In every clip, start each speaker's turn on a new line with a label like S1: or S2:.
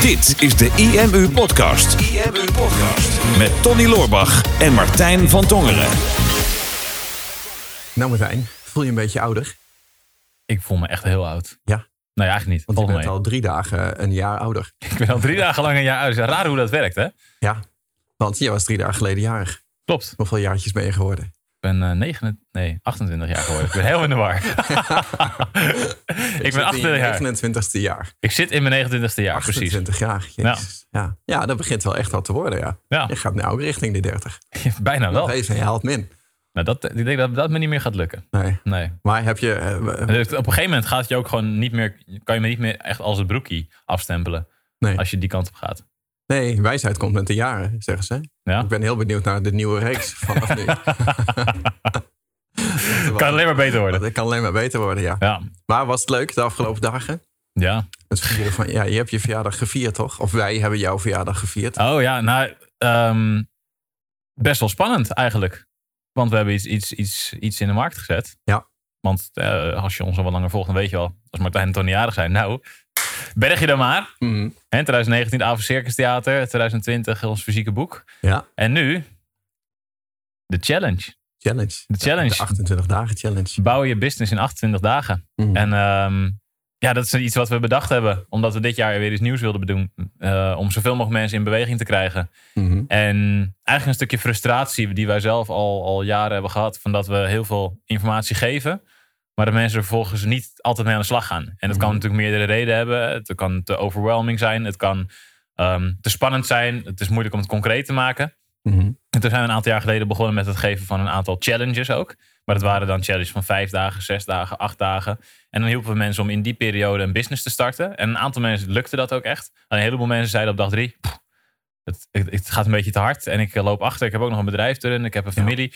S1: Dit is de IMU Podcast. IMU Podcast. Met Tony Loorbach en Martijn van Tongeren.
S2: Nou Martijn, voel je een beetje ouder?
S3: Ik voel me echt heel oud.
S2: Ja.
S3: Nee, eigenlijk niet.
S2: Want je bent al drie dagen een jaar ouder.
S3: Ik ben al drie dagen lang een jaar oud. Het is raar hoe dat werkt, hè?
S2: Ja, want je was drie dagen geleden jarig.
S3: Klopt.
S2: Hoeveel jaartjes ben je geworden?
S3: Ik ben eh 9, nee, 28 jaar geworden. Ik ben heel in de war. ik ben 28 jaar.
S2: 29ste jaar.
S3: Ik zit in mijn 29ste jaar, precies.
S2: 28 jaar, jezus. Ja. Ja. dat begint wel echt wat te worden, ja.
S3: Ja,
S2: Je gaat nou ook richting de 30.
S3: bijna wel.
S2: even, en je haalt min.
S3: Nou, dat, ik denk dat dat me niet meer gaat lukken.
S2: Nee.
S3: Nee.
S2: Maar heb je... eh,
S3: Dus op een gegeven moment gaat je ook gewoon niet meer, kan je me niet meer echt als het broekie afstempelen.
S2: nee.
S3: Als je die kant op gaat.
S2: Nee, wijsheid komt met de jaren, zeggen ze.
S3: Ja?
S2: Ik ben heel benieuwd naar de nieuwe reeks vanaf nu.
S3: Kan alleen maar beter worden.
S2: Het kan alleen maar beter worden, ja.
S3: Ja.
S2: Maar was het leuk de afgelopen dagen?
S3: Ja.
S2: Het vieren van, ja, je hebt je verjaardag gevierd, toch? Of wij hebben jouw verjaardag gevierd.
S3: Oh ja, nou, ehm, best wel spannend eigenlijk. Want we hebben iets, iets, iets, iets in de markt gezet.
S2: Ja.
S3: Want eh, als je ons al wat langer volgt, dan weet je al, als Martijn en Tony jarig zijn, nou, berg je dan maar.
S2: Mhm.
S3: En 2019 Avond Circus Theater, 2020 ons fysieke boek.
S2: Ja,
S3: En nu, de challenge.
S2: challenge.
S3: De challenge.
S2: De 28 dagen challenge.
S3: Bouw je business in 28 dagen.
S2: Mhm.
S3: En ehm, ja, dat is iets wat we bedacht hebben. Omdat we dit jaar weer iets nieuws wilden doen. eh, om zoveel mogelijk mensen in beweging te krijgen.
S2: Mhm.
S3: En eigenlijk een stukje frustratie die wij zelf al, al jaren hebben gehad. Van dat we heel veel informatie geven. Maar dat mensen er vervolgens niet altijd mee aan de slag gaan. En dat kan
S2: Mhm.
S3: natuurlijk meerdere redenen hebben. Het kan te overwhelming zijn. Het kan ehm, te spannend zijn. Het is moeilijk om het concreet te maken.
S2: Mhm.
S3: En toen zijn we een aantal jaar geleden begonnen met het geven van een aantal challenges ook. Maar dat waren dan challenges van vijf dagen, zes dagen, acht dagen. En dan hielpen we mensen om in die periode een business te starten. En een aantal mensen lukte dat ook echt. En een heleboel mensen zeiden op dag drie... "Pff, Het, het, het gaat een beetje te hard en ik eh, loop achter. Ik heb ook nog een bedrijf erin. Ik heb een familie.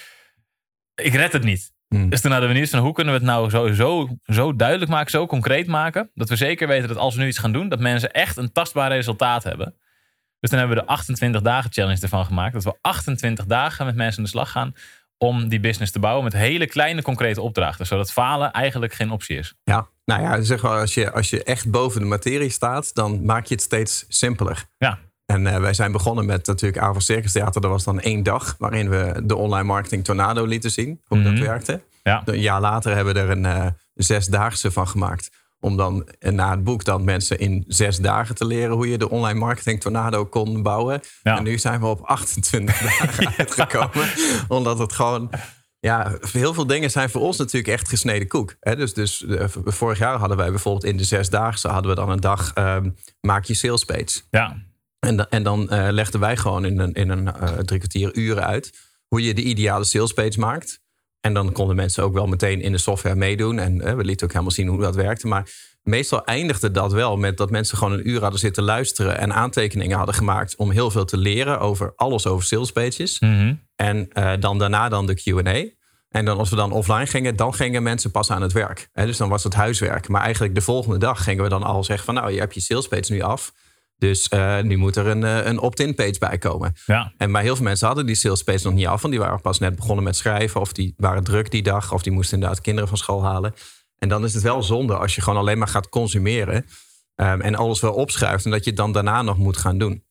S3: Ik red het niet.
S2: Mhm.
S3: Dus toen hadden we nieuws van hoe kunnen we het nou zo, zo, zo duidelijk maken, zo concreet maken. Dat we zeker weten dat als we nu iets gaan doen, dat mensen echt een tastbaar resultaat hebben. Dus dan hebben we de 28 dagen challenge ervan gemaakt. Dat we 28 dagen met mensen aan de slag gaan om die business te bouwen met hele kleine concrete opdrachten. Zodat falen eigenlijk geen optie is.
S2: Ja, nou ja, zeg maar, als je, als je echt boven de materie staat, dan maak je het steeds simpeler.
S3: Ja,
S2: En eh, wij zijn begonnen met natuurlijk Avond Circus Theater. Dat was dan één dag waarin we de online marketing Tornado lieten zien. Hoe dat
S3: Mhm.
S2: werkte.
S3: ja,
S2: Een jaar later hebben we er een eh, zesdaagse van gemaakt. Om dan eh, na het boek dan mensen in zes dagen te leren hoe je de online marketing tornado kon bouwen.
S3: Ja.
S2: En nu zijn we op 28 dagen uitgekomen. Omdat het gewoon. Ja, heel veel dingen zijn voor ons natuurlijk echt gesneden koek. Hè? Dus, dus vorig jaar hadden wij bijvoorbeeld in de zesdaagse hadden we dan een dag ehm, maak je sales page.
S3: ja,
S2: En, da- en dan eh, legden wij gewoon in een, in een eh, drie kwartier uren uit hoe je de ideale salespage maakt. En dan konden mensen ook wel meteen in de software meedoen. En eh, we lieten ook helemaal zien hoe dat werkte. Maar meestal eindigde dat wel met dat mensen gewoon een uur hadden zitten luisteren en aantekeningen hadden gemaakt om heel veel te leren over alles over salespages.
S3: Mhm.
S2: En dan daarna dan de QA. En dan als we dan offline gingen, dan gingen mensen pas aan het werk. Hè, dus dan was het huiswerk. Maar eigenlijk de volgende dag gingen we dan al zeggen van nou, je hebt je salespage nu af. Dus eh, nu moet er een, eh, een opt-in page bij komen.
S3: ja,
S2: En bij heel veel mensen hadden die sales page nog niet af. Want die waren pas net begonnen met schrijven. Of die waren druk die dag. Of die moesten inderdaad kinderen van school halen. En dan is het wel zonde als je gewoon alleen maar gaat consumeren. ehm, en alles wel opschuift. En dat je het dan daarna nog moet gaan doen.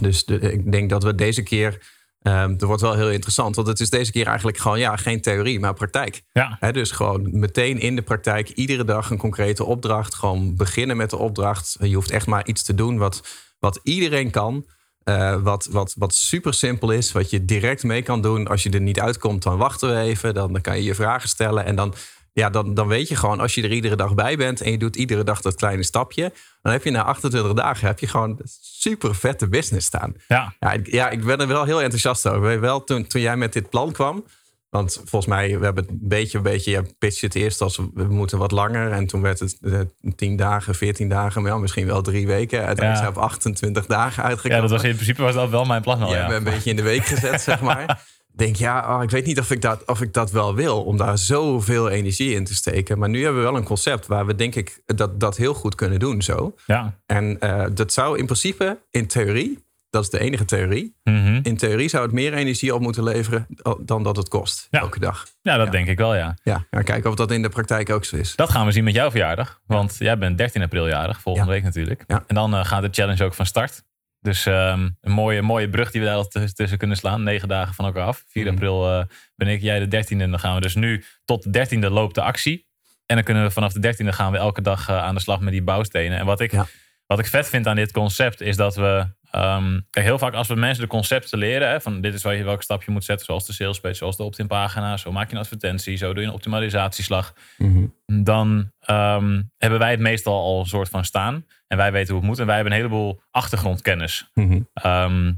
S2: Dus de- ik denk dat we deze keer... ehm dat wordt wel heel interessant. Want het is deze keer eigenlijk gewoon ja, geen theorie, maar praktijk.
S3: ja,
S2: dus gewoon meteen in de praktijk, iedere dag een concrete opdracht. Gewoon beginnen met de opdracht. Je hoeft echt maar iets te doen wat, wat iedereen kan. Eh, wat, wat, wat super simpel is, wat je direct mee kan doen. Als je er niet uitkomt, dan wachten we even. Dan, dan kan je je vragen stellen. En dan, ja, dan, dan weet je gewoon, als je er iedere dag bij bent... en je doet iedere dag dat kleine stapje... dan heb je na 28 dagen heb je gewoon super vette business staan.
S3: ja.
S2: Ja, ik, ja, ik ben er wel heel enthousiast over. Wel, toen, toen jij met dit plan kwam. Want volgens mij, we hebben het een beetje, een beetje ja, pitch het eerst als we moeten wat langer. En toen werd het eh, 10 dagen, 14 dagen, maar ja, misschien wel drie weken. Uiteindelijk zijn we op 28 dagen uitgekomen.
S3: ja, dat was in principe was dat wel mijn plan al.
S2: Je
S3: Ja,
S2: hebt me een beetje in de week gezet, zeg maar. Denk, ja, oh, ik weet niet of ik, dat, of ik dat wel wil. Om daar zoveel energie in te steken. Maar nu hebben we wel een concept waar we denk ik dat, dat heel goed kunnen doen zo.
S3: ja,
S2: En eh, dat zou in principe, in theorie, Dat is de enige theorie.
S3: Mhm.
S2: In theorie zou het meer energie op moeten leveren dan dat het kost.
S3: Ja.
S2: Elke dag.
S3: Ja, dat
S2: Ja.
S3: denk ik wel, ja.
S2: Ja, ja, kijken of dat in de praktijk ook zo is.
S3: Dat gaan we zien met jouw verjaardag. Want jij bent 13 april jarig, volgende week natuurlijk.
S2: Ja.
S3: En dan eh, gaat de challenge ook van start. Dus ehm, een mooie, mooie brug die we daar tussen- kunnen slaan. Negen dagen van elkaar af. 4
S2: Mhm.
S3: april eh, ben ik, jij de 13e. En dan gaan we dus nu tot de 13e loopt de actie. En dan kunnen we vanaf de 13e gaan we elke dag eh, aan de slag met die bouwstenen. En wat ik,
S2: Ja.
S3: wat ik vet vind aan dit concept is dat we... ehm, kijk, heel vaak als we mensen de concepten leren... Hè, van dit is waar je welke stap je moet zetten... zoals de sales page, zoals de opt-in pagina... zo maak je een advertentie, zo doe je een optimalisatieslag
S2: Mhm.
S3: dan ehm, hebben wij het meestal al een soort van staan. En wij weten hoe het moet. En wij hebben een heleboel achtergrondkennis.
S2: Mhm.
S3: Ehm,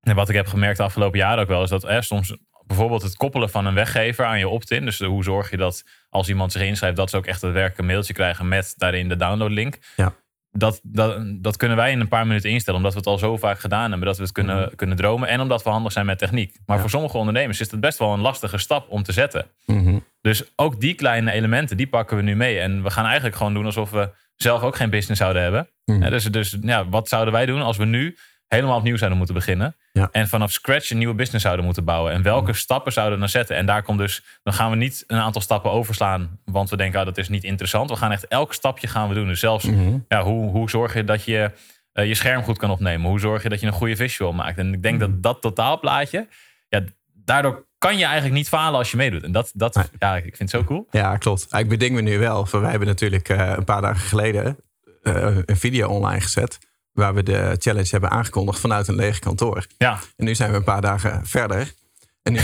S3: en wat ik heb gemerkt de afgelopen jaren ook wel, is dat eh, soms bijvoorbeeld het koppelen van een weggever aan je opt-in. Dus hoe zorg je dat als iemand zich inschrijft, dat ze ook echt daadwerkelijk een mailtje krijgen met daarin de downloadlink.
S2: Ja.
S3: Dat, dat, dat kunnen wij in een paar minuten instellen, omdat we het al zo vaak gedaan hebben, dat we het kunnen, kunnen dromen. En omdat we handig zijn met techniek. Maar
S2: Ja.
S3: voor sommige ondernemers is het best wel een lastige stap om te zetten.
S2: Mhm.
S3: Dus ook die kleine elementen, die pakken we nu mee. En we gaan eigenlijk gewoon doen alsof we zelf ook geen business zouden hebben.
S2: Mhm.
S3: Dus dus ja, wat zouden wij doen als we nu helemaal opnieuw zouden moeten beginnen?
S2: Ja.
S3: En vanaf scratch een nieuwe business zouden moeten bouwen. En welke stappen zouden we dan zetten? En daar komt dus, dan gaan we niet een aantal stappen overslaan. Want we denken, ah, dat is niet interessant. We gaan echt elk stapje gaan we doen. Dus zelfs,
S2: Mhm.
S3: ja, hoe, hoe zorg je dat je eh, je scherm goed kan opnemen? Hoe zorg je dat je een goede visual maakt? En ik denk
S2: Mhm.
S3: dat dat totaalplaatje, ja, daardoor kan je eigenlijk niet falen als je meedoet. En dat, dat
S2: Nee.
S3: ja, ik vind het zo cool.
S2: Ja, klopt. Ik bedenk me nu wel. Wij hebben natuurlijk eh, een paar dagen geleden eh, een video online gezet. Waar we de challenge hebben aangekondigd vanuit een leeg kantoor.
S3: Ja,
S2: En nu zijn we een paar dagen verder. En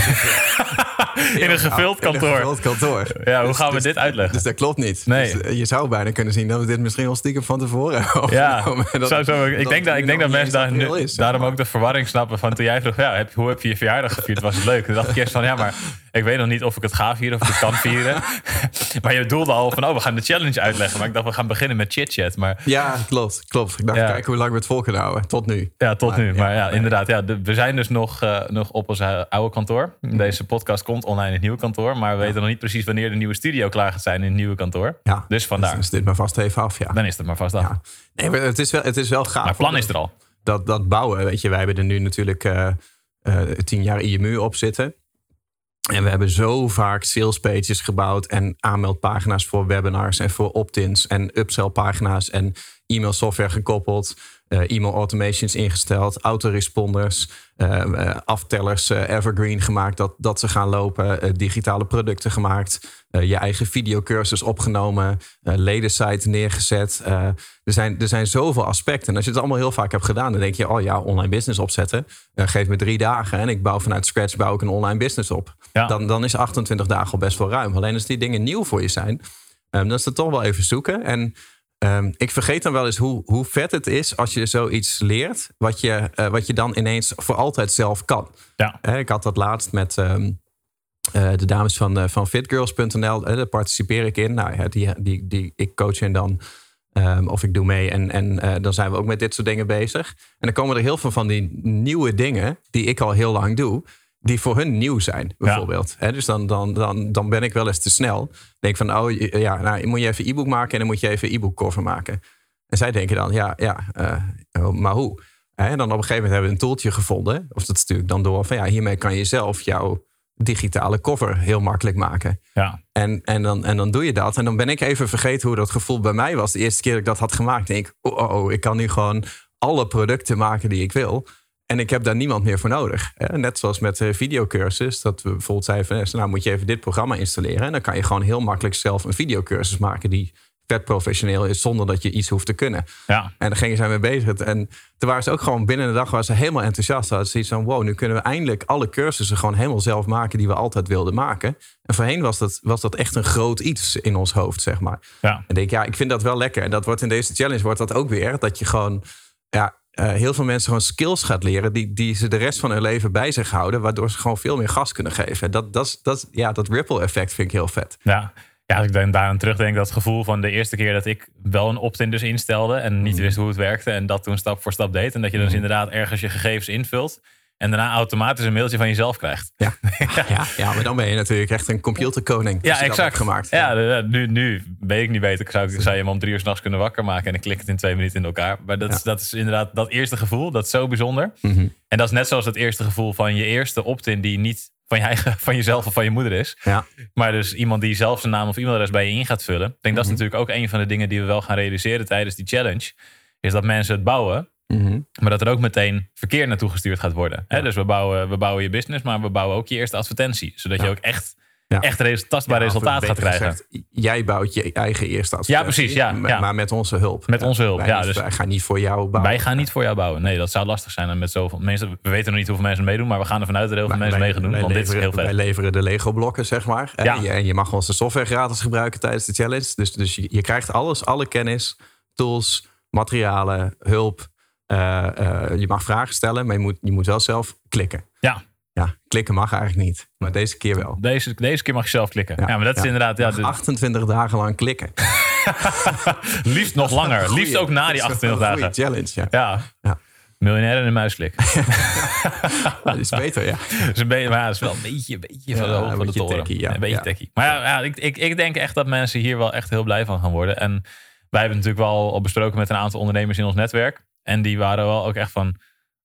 S3: in een gevuld
S2: in een
S3: kantoor.
S2: gevuld kantoor.
S3: Ja, hoe
S2: Dus-
S3: gaan we
S2: dus-
S3: dit uitleggen?
S2: Dus dat klopt niet.
S3: Nee.
S2: Dus, eh, je zou bijna kunnen zien dat we dit misschien wel stiekem van tevoren hebben
S3: Ja,
S2: opgenomen. En dat-
S3: zo, zo, ik denk dat, ik denk dat mensen daar nu,
S2: is,
S3: daarom ook de verwarring snappen van toen jij vroeg, ja, heb, hoe heb je je verjaardag gevierd? Was het leuk? Toen dacht ik eerst van, ja, maar ik weet nog niet of ik het ga vieren of ik het kan vieren. maar je bedoelde al van, oh, we gaan de challenge uitleggen. Maar ik dacht, we gaan beginnen met chit-chat. Maar
S2: Ja, klopt. klopt. Ik dacht,
S3: Ja.
S2: kijken hoe lang we het vol kunnen houden. Tot nu.
S3: ja, tot
S2: Maar,
S3: nu.
S2: ja,
S3: Maar ja, inderdaad, ja, de- we zijn dus nog, eh, nog op ons hu- oude kantoor. Deze podcast komt online in het nieuwe kantoor. Maar we weten nog niet precies wanneer de nieuwe studio klaar gaat zijn in het nieuwe kantoor.
S2: Ja.
S3: Dus vandaar.
S2: Dus dit maar vast even af, ja.
S3: Dan is het maar vast af.
S2: Ja. Nee, maar het is wel, het is wel gaaf.
S3: Maar plan is er al.
S2: dat, dat bouwen, weet je, wij hebben er nu natuurlijk eh, eh, tien jaar IMU op zitten. En we hebben zo vaak sales pages gebouwd en aanmeldpagina's voor webinars en voor opt-ins en upsell pagina's en e-mail software gekoppeld, e-mail automations ingesteld, autoresponders, eh, eh, aftellers eh, evergreen gemaakt dat, dat ze gaan lopen, eh, digitale producten gemaakt, eh, je eigen videocursus opgenomen, eh ledensite neergezet. Eh, er, zijn, er zijn zoveel aspecten. En als je het allemaal heel vaak hebt gedaan, dan denk je, oh ja, online business opzetten. Eh, geef me drie dagen en ik bouw vanuit scratch bouw ik een online business op.
S3: Ja.
S2: Dan, dan is 28 dagen al best wel ruim. Alleen als die dingen nieuw voor je zijn, dan is het toch wel even zoeken. En ehm, ik vergeet dan wel eens hoe, hoe vet het is als je zoiets leert, wat je, eh, wat je dan ineens voor altijd zelf kan.
S3: Ja.
S2: Ik had dat laatst met ehm, eh, de dames van, eh, van fitgirls.nl. daar participeer ik in. Nou, ja, die, die, die, ik coach hen dan. ehm, of ik doe mee en, en dan zijn we ook met dit soort dingen bezig. En dan komen er heel veel van die nieuwe dingen die ik al heel lang doe, die voor hun nieuw zijn, bijvoorbeeld. Dus dan, dan, dan, dan ben ik wel eens te snel. Denk van, oh ja, nou, moet je even e-book maken en dan moet je even e-book cover maken. En zij denken dan, ja, ja eh, oh, maar hoe? En dan op een gegeven moment hebben we een tooltje gevonden. Of dat stuur ik dan door van, ja, hiermee kan je zelf jouw digitale cover heel makkelijk maken.
S3: Ja.
S2: En, en, dan, en dan doe je dat. En dan ben ik even vergeten hoe dat gevoel bij mij was. De eerste keer dat ik dat had gemaakt, denk ik, oh, oh, oh, ik kan nu gewoon alle producten maken die ik wil. En ik heb daar niemand meer voor nodig. Net zoals met de videocursus. Dat we bijvoorbeeld zeiden van, nou moet je even dit programma installeren. En dan kan je gewoon heel makkelijk zelf een videocursus maken die vet professioneel is, zonder dat je iets hoeft te kunnen.
S3: Ja.
S2: En daar gingen zij mee bezig. En toen waren ze ook gewoon binnen de dag waren ze helemaal enthousiast. Hadden ze iets van, wow, nu kunnen we eindelijk alle cursussen gewoon helemaal zelf maken die we altijd wilden maken. En voorheen was dat, was dat echt een groot iets in ons hoofd, zeg maar.
S3: Ja.
S2: En denk, ja, ik vind dat wel lekker. En dat wordt in deze challenge wordt dat ook weer. Dat je gewoon, ja, eh, heel veel mensen gewoon skills gaat leren die, die ze de rest van hun leven bij zich houden, waardoor ze gewoon veel meer gas kunnen geven. En Dat, dat, dat, ja, dat ripple effect vind ik heel vet.
S3: Ja. Ja, als ik dan daaraan terugdenk, dat gevoel van de eerste keer dat ik wel een opt-in dus instelde en niet wist hoe het werkte en dat toen stap voor stap deed. En dat je dus inderdaad ergens je gegevens invult. En daarna automatisch een mailtje van jezelf krijgt.
S2: Ja, ja, ja maar dan ben je natuurlijk echt een computerkoning.
S3: Ja, exact.
S2: gemaakt.
S3: Ja, nu, nu weet ik niet beter. Ik zou, ik zou je hem om drie uur s'nachts kunnen wakker maken. En dan klik het in twee minuten in elkaar. Maar dat, is, dat is inderdaad dat eerste gevoel. Dat is zo bijzonder.
S2: Mhm.
S3: En dat is net zoals het eerste gevoel van je eerste opt-in die niet van, je eigen, van jezelf of van je moeder is.
S2: Ja.
S3: Maar dus iemand die zelf zijn naam of e-mailadres bij je in gaat vullen. Ik denk dat is
S2: Mhm.
S3: natuurlijk ook een van de dingen die we wel gaan realiseren tijdens die challenge. Is dat mensen het bouwen,
S2: Mhm.
S3: maar dat er ook meteen verkeer naartoe gestuurd gaat worden. Hè? Dus we bouwen, we bouwen je business, maar we bouwen ook je eerste advertentie. Zodat je ook echt,
S2: Ja.
S3: echt tastbaar resultaat gaat krijgen.
S2: gezegd, jij bouwt je eigen eerste advertentie.
S3: precies, ja,
S2: m-
S3: ja.
S2: Maar met onze hulp.
S3: Met onze hulp,
S2: wij,
S3: dus-
S2: wij gaan niet voor jou bouwen.
S3: Wij gaan niet voor jou bouwen. Nee, dat zou lastig zijn. En met zoveel mensen, we weten nog niet hoeveel mensen meedoen, maar we gaan ervan uit dat heel veel
S2: Wij-
S3: mensen mee gaan doen. Want dit is heel vet.
S2: Wij leveren de Lego-blokken, zeg maar.
S3: Ja.
S2: En, je, en je mag onze software gratis gebruiken tijdens de challenge. Dus, dus je, je krijgt alles, alle kennis, tools, materialen, hulp. Eh, eh, je mag vragen stellen, maar je moet, je moet wel zelf klikken.
S3: Ja,
S2: Ja, klikken mag eigenlijk niet. Maar deze keer wel.
S3: deze, deze keer mag je zelf klikken. Ja, maar dat is
S2: Ja.
S3: inderdaad... Ja,
S2: Mag
S3: de-
S2: 28 dagen lang klikken.
S3: liefst nog langer.
S2: Goeie-
S3: liefst ook na die
S2: dat is wel
S3: 28
S2: een
S3: dagen.
S2: challenge, ja.
S3: Ja.
S2: Ja.
S3: Miljonair in een muisklik.
S2: Dat is beter, ja.
S3: Dat is, een beetje, maar ja, dat is wel een beetje, een beetje van de
S2: Ja,
S3: van de toren.
S2: techie, ja.
S3: Een beetje
S2: Ja.
S3: techie. Maar ja, ja ik, ik, ik denk echt dat mensen hier wel echt heel blij van gaan worden. En wij hebben natuurlijk wel al besproken met een aantal ondernemers in ons netwerk. En die waren wel ook echt van...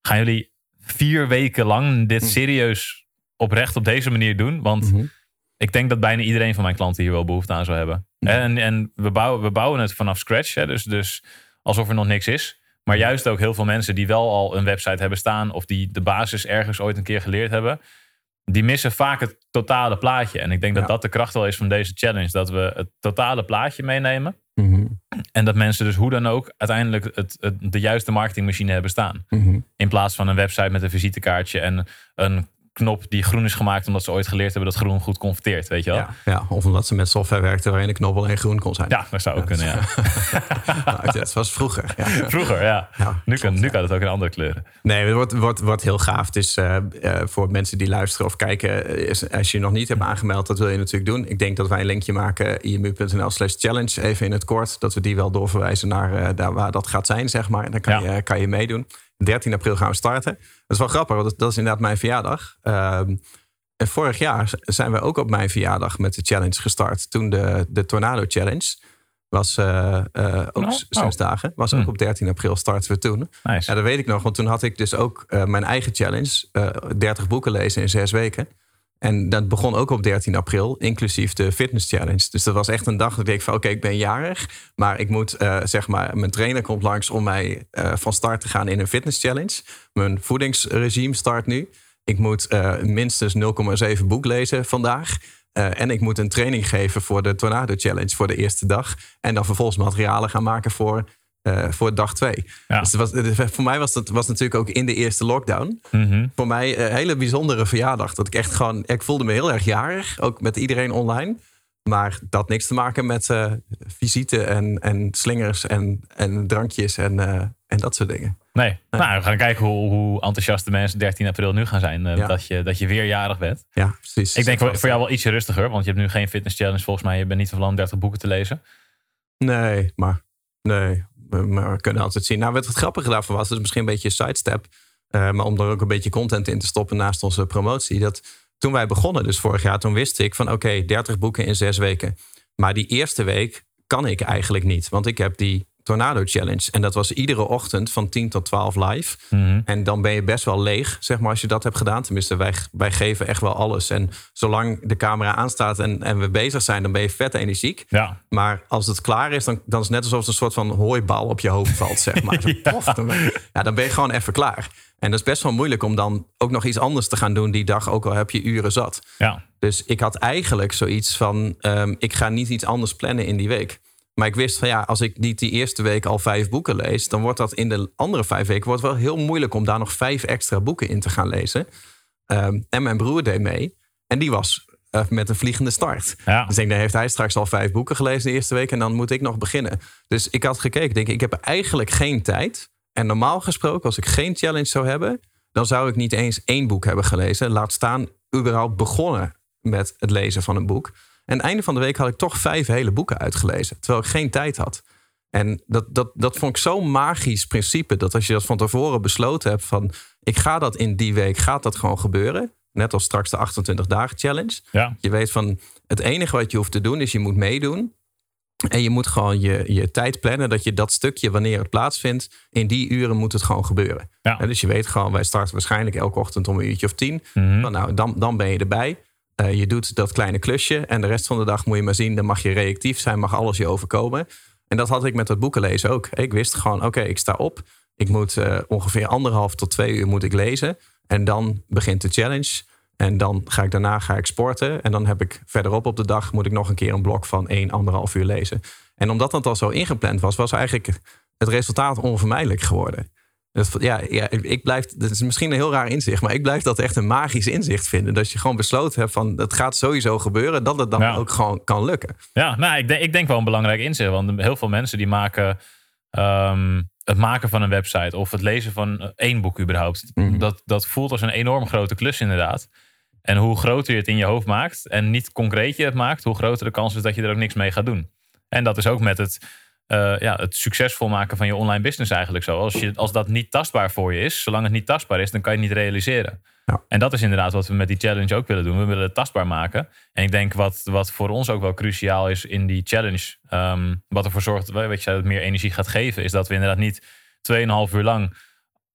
S3: Gaan jullie vier weken lang dit
S2: Hm.
S3: serieus oprecht op deze manier doen? Want
S2: Mhm.
S3: ik denk dat bijna iedereen van mijn klanten hier wel behoefte aan zou hebben. En, en we, bouwen, we bouwen het vanaf scratch. Hè, dus, dus alsof er nog niks is. Maar juist ook heel veel mensen die wel al een website hebben staan. of die de basis ergens ooit een keer geleerd hebben. die missen vaak het totale plaatje. En ik denk dat dat de kracht wel is van deze challenge. Dat we het totale plaatje meenemen. En dat mensen dus hoe dan ook uiteindelijk het, het, de juiste marketingmachine hebben staan.
S2: Mhm.
S3: In plaats van een website met een visitekaartje en een knop die groen is gemaakt omdat ze ooit geleerd hebben dat groen goed converteert. Weet je wel?
S2: Ja, ja, of omdat ze met software werkten waarin de knop alleen groen kon zijn.
S3: Ja, dat zou ook kunnen, ja.
S2: Nou, dat was vroeger. Ja.
S3: Vroeger, ja. Nu, kan, nu kan het ook in andere kleuren.
S2: Nee, het wordt, wordt, wordt heel gaaf. Dus eh, eh, voor mensen die luisteren of kijken, eh, is- als je je nog niet hebt aangemeld, dat wil je natuurlijk doen. Ik denk dat wij een linkje maken, imu.nl slash challenge, even in het kort. Dat we die wel doorverwijzen naar daar waar dat gaat zijn, zeg maar. En dan kan, je, kan je meedoen. 13 april gaan we starten. Dat is wel grappig, want dat, is inderdaad mijn verjaardag. Ehm, en vorig jaar zijn we ook op mijn verjaardag met de challenge gestart. Toen de, de Tornado Challenge was eh, eh, ook
S3: Oh, oh.
S2: zes dagen. Was ook
S3: Hmm.
S2: op 13 april starten we toen.
S3: Nice.
S2: Ja, dat weet ik nog, want toen had ik dus ook eh, mijn eigen challenge. eh 30 boeken lezen in zes weken. En dat begon ook op 13 april, inclusief de fitness challenge. Dus dat was echt een dag dat ik van oké, ik ben jarig. Maar ik moet, eh, zeg maar, mijn trainer komt langs om mij eh, van start te gaan in een fitness challenge. Mijn voedingsregime start nu. Ik moet eh, minstens 0,7 boek lezen vandaag. En ik moet een training geven voor de Tornado Challenge voor de eerste dag. En dan vervolgens materialen gaan maken voor, eh, voor dag twee.
S3: Ja.
S2: Dus het was, voor mij was dat was natuurlijk ook in de eerste lockdown.
S3: Mhm.
S2: Voor mij een hele bijzondere verjaardag. Dat ik echt gewoon, ik voelde me heel erg jarig. Ook met iedereen online. Maar dat had niks te maken met eh, visite en, en slingers en, en drankjes en, eh, en dat soort dingen.
S3: Nee. Nou, we gaan kijken hoe, hoe enthousiast de mensen 13 april nu gaan zijn. eh,
S2: Ja.
S3: dat, je, dat je weer jarig bent.
S2: Ja, precies.
S3: Ik denk voor, voor jou wel ietsje rustiger. Want je hebt nu geen fitness challenge volgens mij. Je bent niet van plan 30 boeken te lezen.
S2: Nee, maar nee. Maar we kunnen altijd zien. Nou, wat het grappige daarvan was, is misschien een beetje een sidestep. eh, maar om er ook een beetje content in te stoppen naast onze promotie. Dat toen wij begonnen, dus vorig jaar, toen wist ik van oké, 30 boeken in zes weken. Maar die eerste week kan ik eigenlijk niet. Want ik heb die Tornado Challenge. En dat was iedere ochtend van 10 tot 12 live.
S3: Mhm.
S2: En dan ben je best wel leeg, zeg maar, als je dat hebt gedaan. Tenminste, wij, wij geven echt wel alles. En zolang de camera aanstaat en, en we bezig zijn, dan ben je vet energiek.
S3: Ja.
S2: Maar als het klaar is, dan, dan is het net alsof er een soort van hooibal op je hoofd valt, zeg maar. Zo, pof, dan, ben, ja, dan ben je gewoon even klaar. En dat is best wel moeilijk om dan ook nog iets anders te gaan doen die dag, ook al heb je uren zat.
S3: Ja.
S2: Dus ik had eigenlijk zoiets van, ehm, ik ga niet iets anders plannen in die week. Maar ik wist van ja, als ik niet die eerste week al vijf boeken lees, dan wordt dat in de andere vijf weken wordt wel heel moeilijk om daar nog vijf extra boeken in te gaan lezen. Ehm, en mijn broer deed mee. En die was eh, met een vliegende start.
S3: Ja.
S2: Dus ik denk, dan heeft hij straks al vijf boeken gelezen de eerste week. En dan moet ik nog beginnen. Dus ik had gekeken, denk ik, ik heb eigenlijk geen tijd. En normaal gesproken, als ik geen challenge zou hebben, dan zou ik niet eens één boek hebben gelezen. Laat staan, überhaupt begonnen met het lezen van een boek. En einde van de week had ik toch vijf hele boeken uitgelezen. Terwijl ik geen tijd had. En dat, dat, dat vond ik zo'n magisch principe. Dat als je dat van tevoren besloten hebt van... ik ga dat in die week, gaat dat gewoon gebeuren. Net als straks de 28 dagen challenge.
S3: Ja.
S2: Je weet van het enige wat je hoeft te doen is je moet meedoen. En je moet gewoon je, je tijd plannen dat je dat stukje, wanneer het plaatsvindt, in die uren moet het gewoon gebeuren.
S3: Ja.
S2: En dus je weet gewoon, wij starten waarschijnlijk elke ochtend om een uurtje of tien. Van, nou, dan, dan ben je erbij. Eh, je doet dat kleine klusje en de rest van de dag moet je maar zien. Dan mag je reactief zijn, mag alles je overkomen. En dat had ik met dat boeken lezen ook. Ik wist gewoon, oké, ik sta op. Ik moet eh, ongeveer anderhalf tot twee uur moet ik lezen. En dan begint de challenge. En dan ga ik daarna ga ik sporten. En dan heb ik verderop op de dag moet ik nog een keer een blok van 1, anderhalf uur lezen. En omdat dat al zo ingepland was, was eigenlijk het resultaat onvermijdelijk geworden. Ja, ja, ik blijf, dat is misschien een heel raar inzicht, maar ik blijf dat echt een magisch inzicht vinden. Dat je gewoon besloten hebt van het gaat sowieso gebeuren, dat het dan
S3: Ja.
S2: ook gewoon kan lukken.
S3: Ja, nou, ik denk, ik denk wel een belangrijk inzicht. Want heel veel mensen die maken ehm, het maken van een website of het lezen van eh, één boek überhaupt.
S2: Mhm.
S3: Dat, dat voelt als een enorm grote klus inderdaad. En hoe groter je het in je hoofd maakt en niet concreet je het maakt, hoe groter de kans is dat je er ook niks mee gaat doen. En dat is ook met het, eh, ja, het succesvol maken van je online business eigenlijk zo. Als, je, als dat niet tastbaar voor je is, zolang het niet tastbaar is, dan kan je het niet realiseren.
S2: Ja.
S3: En dat is inderdaad wat we met die challenge ook willen doen. We willen het tastbaar maken. En ik denk wat, wat voor ons ook wel cruciaal is in die challenge, ehm, wat ervoor zorgt weet je, dat het meer energie gaat geven, is dat we inderdaad niet 2,5 uur lang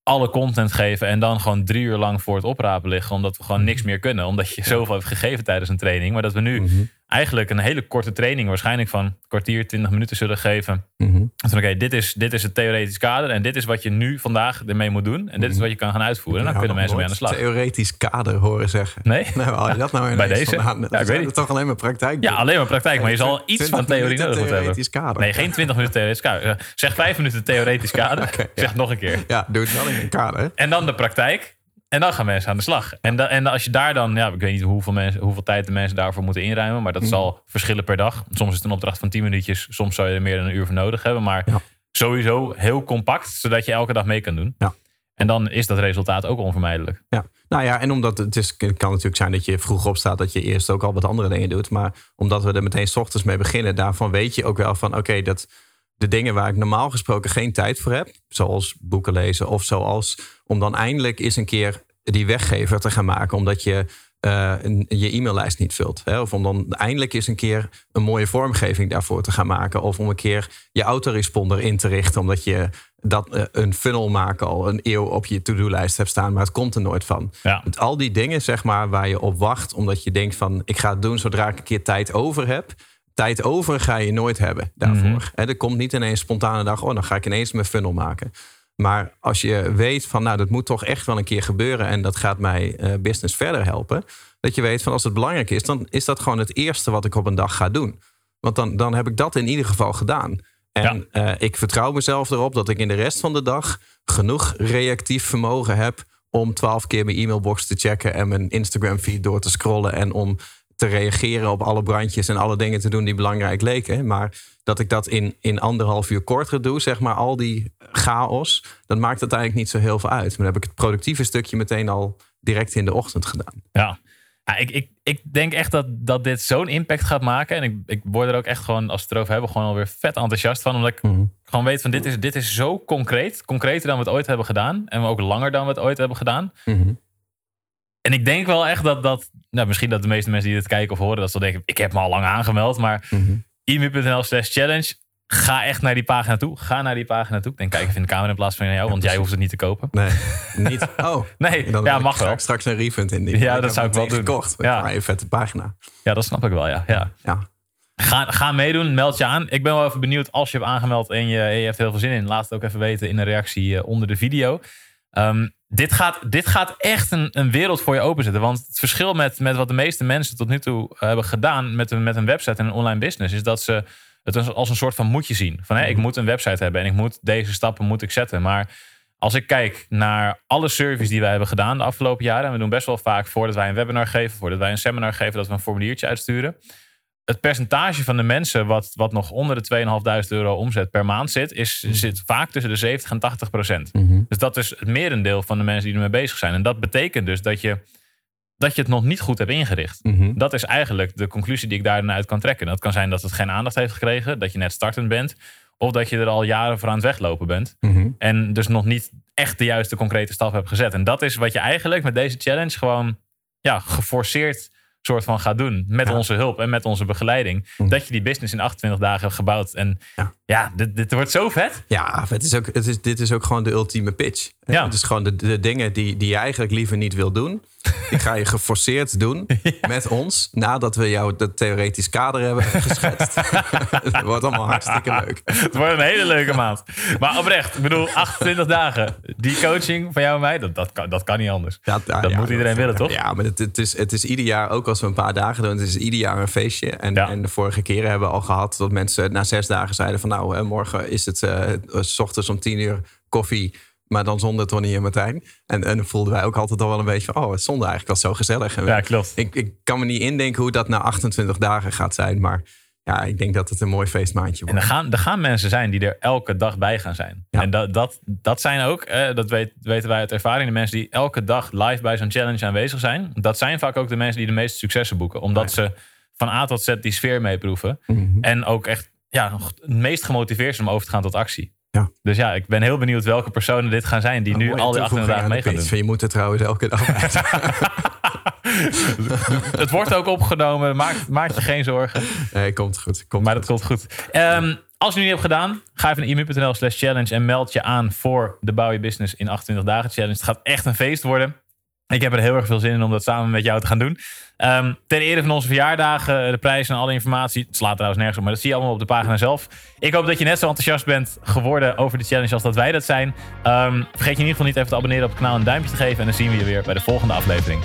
S3: alle content geven en dan gewoon drie uur lang voor het oprapen liggen, omdat we gewoon niks meer kunnen, omdat je zoveel hebt gegeven tijdens een training. Maar dat we nu
S2: Mhm.
S3: Eigenlijk een hele korte training, waarschijnlijk van een kwartier, 20 minuten zullen geven.
S2: Mhm.
S3: Van oké, dit, is, dit is het theoretisch kader en dit is wat je nu vandaag ermee moet doen. En dit is wat je kan gaan uitvoeren. En dan
S2: Ja,
S3: kunnen mensen mee aan de slag.
S2: Theoretisch kader horen zeggen.
S3: Nee?
S2: Nou, je dat nou
S3: Bij deze?
S2: vandaan?
S3: Ja, ik weet niet.
S2: toch alleen maar praktijk.
S3: Ja, alleen maar praktijk. Maar je zal iets
S2: 20
S3: van theorie nodig hebben.
S2: theoretisch kader.
S3: Nee, geen 20 minuten theoretisch kader. Zeg 5 minuten theoretisch kader. Zeg het nog een keer.
S2: Ja, doe het wel in een kader.
S3: En dan de praktijk. En dan gaan mensen aan de slag. En, da- en als je daar dan, ja, ik weet niet hoeveel, mensen, hoeveel tijd de mensen daarvoor moeten inruimen. Maar dat
S2: Mhm.
S3: zal verschillen per dag. Soms is het een opdracht van 10 minuutjes. Soms zou je er meer dan een uur voor nodig hebben. Maar
S2: Ja.
S3: sowieso heel compact, zodat je elke dag mee kan doen.
S2: Ja.
S3: En dan is dat resultaat ook onvermijdelijk.
S2: Ja, nou ja, en omdat het, is, het kan natuurlijk zijn dat je vroeg opstaat, dat je eerst ook al wat andere dingen doet. Maar omdat we er meteen 's ochtends mee beginnen, daarvan weet je ook wel van oké, dat de dingen waar ik normaal gesproken geen tijd voor heb, zoals boeken lezen of zoals om dan eindelijk eens een keer die weggever te gaan maken, omdat je eh, een- je e-maillijst niet vult. Hè? Of om dan eindelijk eens een keer een mooie vormgeving daarvoor te gaan maken. Of om een keer je autoresponder in te richten, omdat je dat eh, een funnel maken al een eeuw op je to-do-lijst hebt staan, maar het komt er nooit van.
S3: Ja.
S2: Met al die dingen, zeg maar, waar je op wacht, omdat je denkt van ik ga het doen zodra ik een keer tijd over heb. Tijd over ga je nooit hebben daarvoor.
S3: Mhm.
S2: Hè, er komt niet ineens spontane dag, oh, dan ga ik ineens mijn funnel maken. Maar als je weet van, nou, dat moet toch echt wel een keer gebeuren en dat gaat mij eh, business verder helpen. Dat je weet van, als het belangrijk is, dan is dat gewoon het eerste wat ik op een dag ga doen. Want dan, dan heb ik dat in ieder geval gedaan. En eh, ik vertrouw mezelf erop dat ik in de rest van de dag genoeg reactief vermogen heb om twaalf keer mijn e-mailbox te checken en mijn Instagram feed door te scrollen en om te reageren op alle brandjes en alle dingen te doen die belangrijk leken. Maar dat ik dat in, in anderhalf uur korter doe, zeg maar, al die chaos, dat maakt uiteindelijk niet zo heel veel uit. Maar dan heb ik het productieve stukje meteen al direct in de ochtend gedaan.
S3: Ja. Ja, ik, ik, ik denk echt dat, dat dit zo'n impact gaat maken. En ik, ik word er ook echt gewoon, als we het erover hebben, gewoon alweer vet enthousiast van. Omdat ik
S2: Mhm.
S3: gewoon weet van dit is, dit is zo concreet. Concreter dan we het ooit hebben gedaan. En ook langer dan we het ooit hebben gedaan.
S2: Mhm.
S3: En ik denk wel echt dat dat, nou misschien dat de meeste mensen die dit kijken of horen, dat ze denken, ik heb me al lang aangemeld. Maar
S2: Mhm.
S3: emu.nl slash challenge. Ga echt naar die pagina toe. Ga naar die pagina toe. Denk kijk even in de camera in plaats van jou, want jij hoeft het niet te kopen.
S2: Nee, niet. Oh,
S3: Nee,
S2: dan
S3: ja, mag wel.
S2: straks- een refund in die.
S3: Ja, dat zou ik wel doen.
S2: gekocht.
S3: Ja.
S2: Ja, een vette pagina.
S3: Ja, dat snap ik wel, ja. ja.
S2: Ja.
S3: Ga, ga meedoen, meld je aan. Ik ben wel even benieuwd als je hebt aangemeld en je, je hebt heel veel zin in. Laat het ook even weten in een reactie eh, onder de video. Ehm, dit, gaat, dit gaat echt een, een wereld voor je openzetten. Want het verschil met, met wat de meeste mensen tot nu toe hebben gedaan met een, met een website en een online business, is dat ze het als- als een soort van moetje zien. Van hé, ik moet een website hebben en ik moet deze stappen moet ik zetten. Maar als ik kijk naar alle services die wij hebben gedaan de afgelopen jaren, en we doen best wel vaak voordat wij een webinar geven, voordat wij een seminar geven, dat we een formuliertje uitsturen het percentage van de mensen wat, wat nog onder de 2.500 euro omzet per maand zit, is, zit vaak tussen de 70 en 80 procent. Dus dat is het merendeel van de mensen die ermee bezig zijn. En dat betekent dus dat je, dat je het nog niet goed hebt ingericht.
S2: Mhm.
S3: Dat is eigenlijk de conclusie die ik daaruit kan trekken. Dat kan zijn dat het geen aandacht heeft gekregen, dat je net startend bent. Of dat je er al jaren voor aan het weglopen bent.
S2: Mhm.
S3: En dus nog niet echt de juiste concrete stap hebt gezet. En dat is wat je eigenlijk met deze challenge gewoon ja, geforceerd soort van gaat doen. Met
S2: Ja.
S3: onze hulp en met onze begeleiding.
S2: Mhm.
S3: Dat je die business in 28 dagen hebt gebouwd. En
S2: Ja.
S3: ja, dit, dit wordt zo vet.
S2: Ja, het is ook, het is, dit is ook gewoon de ultieme pitch.
S3: Ja.
S2: Het is gewoon de, de dingen die, die je eigenlijk liever niet wil doen. Die ga je geforceerd doen met ons. Nadat we jou dat theoretisch kader hebben geschetst. het wordt allemaal hartstikke leuk.
S3: Het wordt een hele leuke maand. Maar oprecht, ik bedoel, 28 dagen. Die coaching van jou en mij, dat, dat, kan, dat kan niet anders.
S2: Ja,
S3: dat
S2: ja,
S3: moet iedereen willen, toch?
S2: Ja, maar het, het, is, het is ieder jaar, ook als we een paar dagen doen, het is ieder jaar een feestje. En,
S3: Ja.
S2: en de vorige keren hebben we al gehad dat mensen na zes dagen zeiden van nou, morgen is het eh, s ochtends om tien uur koffie. Maar dan zonder Tony en Martijn. En, en dan voelden wij ook altijd al wel een beetje van... oh, het zonde eigenlijk was zo gezellig. En
S3: Ja, klopt.
S2: ik, ik kan me niet indenken hoe dat na 28 dagen gaat zijn. Maar ja, ik denk dat het een mooi feestmaandje
S3: En
S2: wordt.
S3: er gaan, er gaan mensen zijn die er elke dag bij gaan zijn.
S2: Ja.
S3: En dat, dat, dat zijn ook, eh, dat weet, weten wij uit ervaring, de mensen die elke dag live bij zo'n challenge aanwezig zijn. Dat zijn vaak ook de mensen die de meeste successen boeken. Omdat ze van A tot Z die sfeer meeproeven.
S2: Mhm.
S3: En ook echt ja, het meest gemotiveerd zijn om over te gaan tot actie.
S2: Ja.
S3: Dus ja, ik ben heel benieuwd welke personen dit gaan zijn die nu al die
S2: toevoeging
S3: 28 dagen mee gaan doen.
S2: Je moet er trouwens elke dag.
S3: Het wordt ook opgenomen, maak, maak je geen zorgen.
S2: Nee, komt goed. Komt
S3: Maar dat komt goed. Ehm, als je nu hebt gedaan, ga even naar imu.nl slash challenge en meld je aan voor de Bouw je Business in 28 dagen challenge. Het gaat echt een feest worden. Ik heb er heel erg veel zin in om dat samen met jou te gaan doen. Ehm ten ere van onze verjaardagen, de prijzen en alle informatie. Het slaat trouwens nergens op, maar dat zie je allemaal op de pagina zelf. Ik hoop dat je net zo enthousiast bent geworden over de challenge als dat wij dat zijn. Ehm, vergeet je in ieder geval niet even te abonneren op het kanaal en een duimpje te geven. En dan zien we je weer bij de volgende aflevering.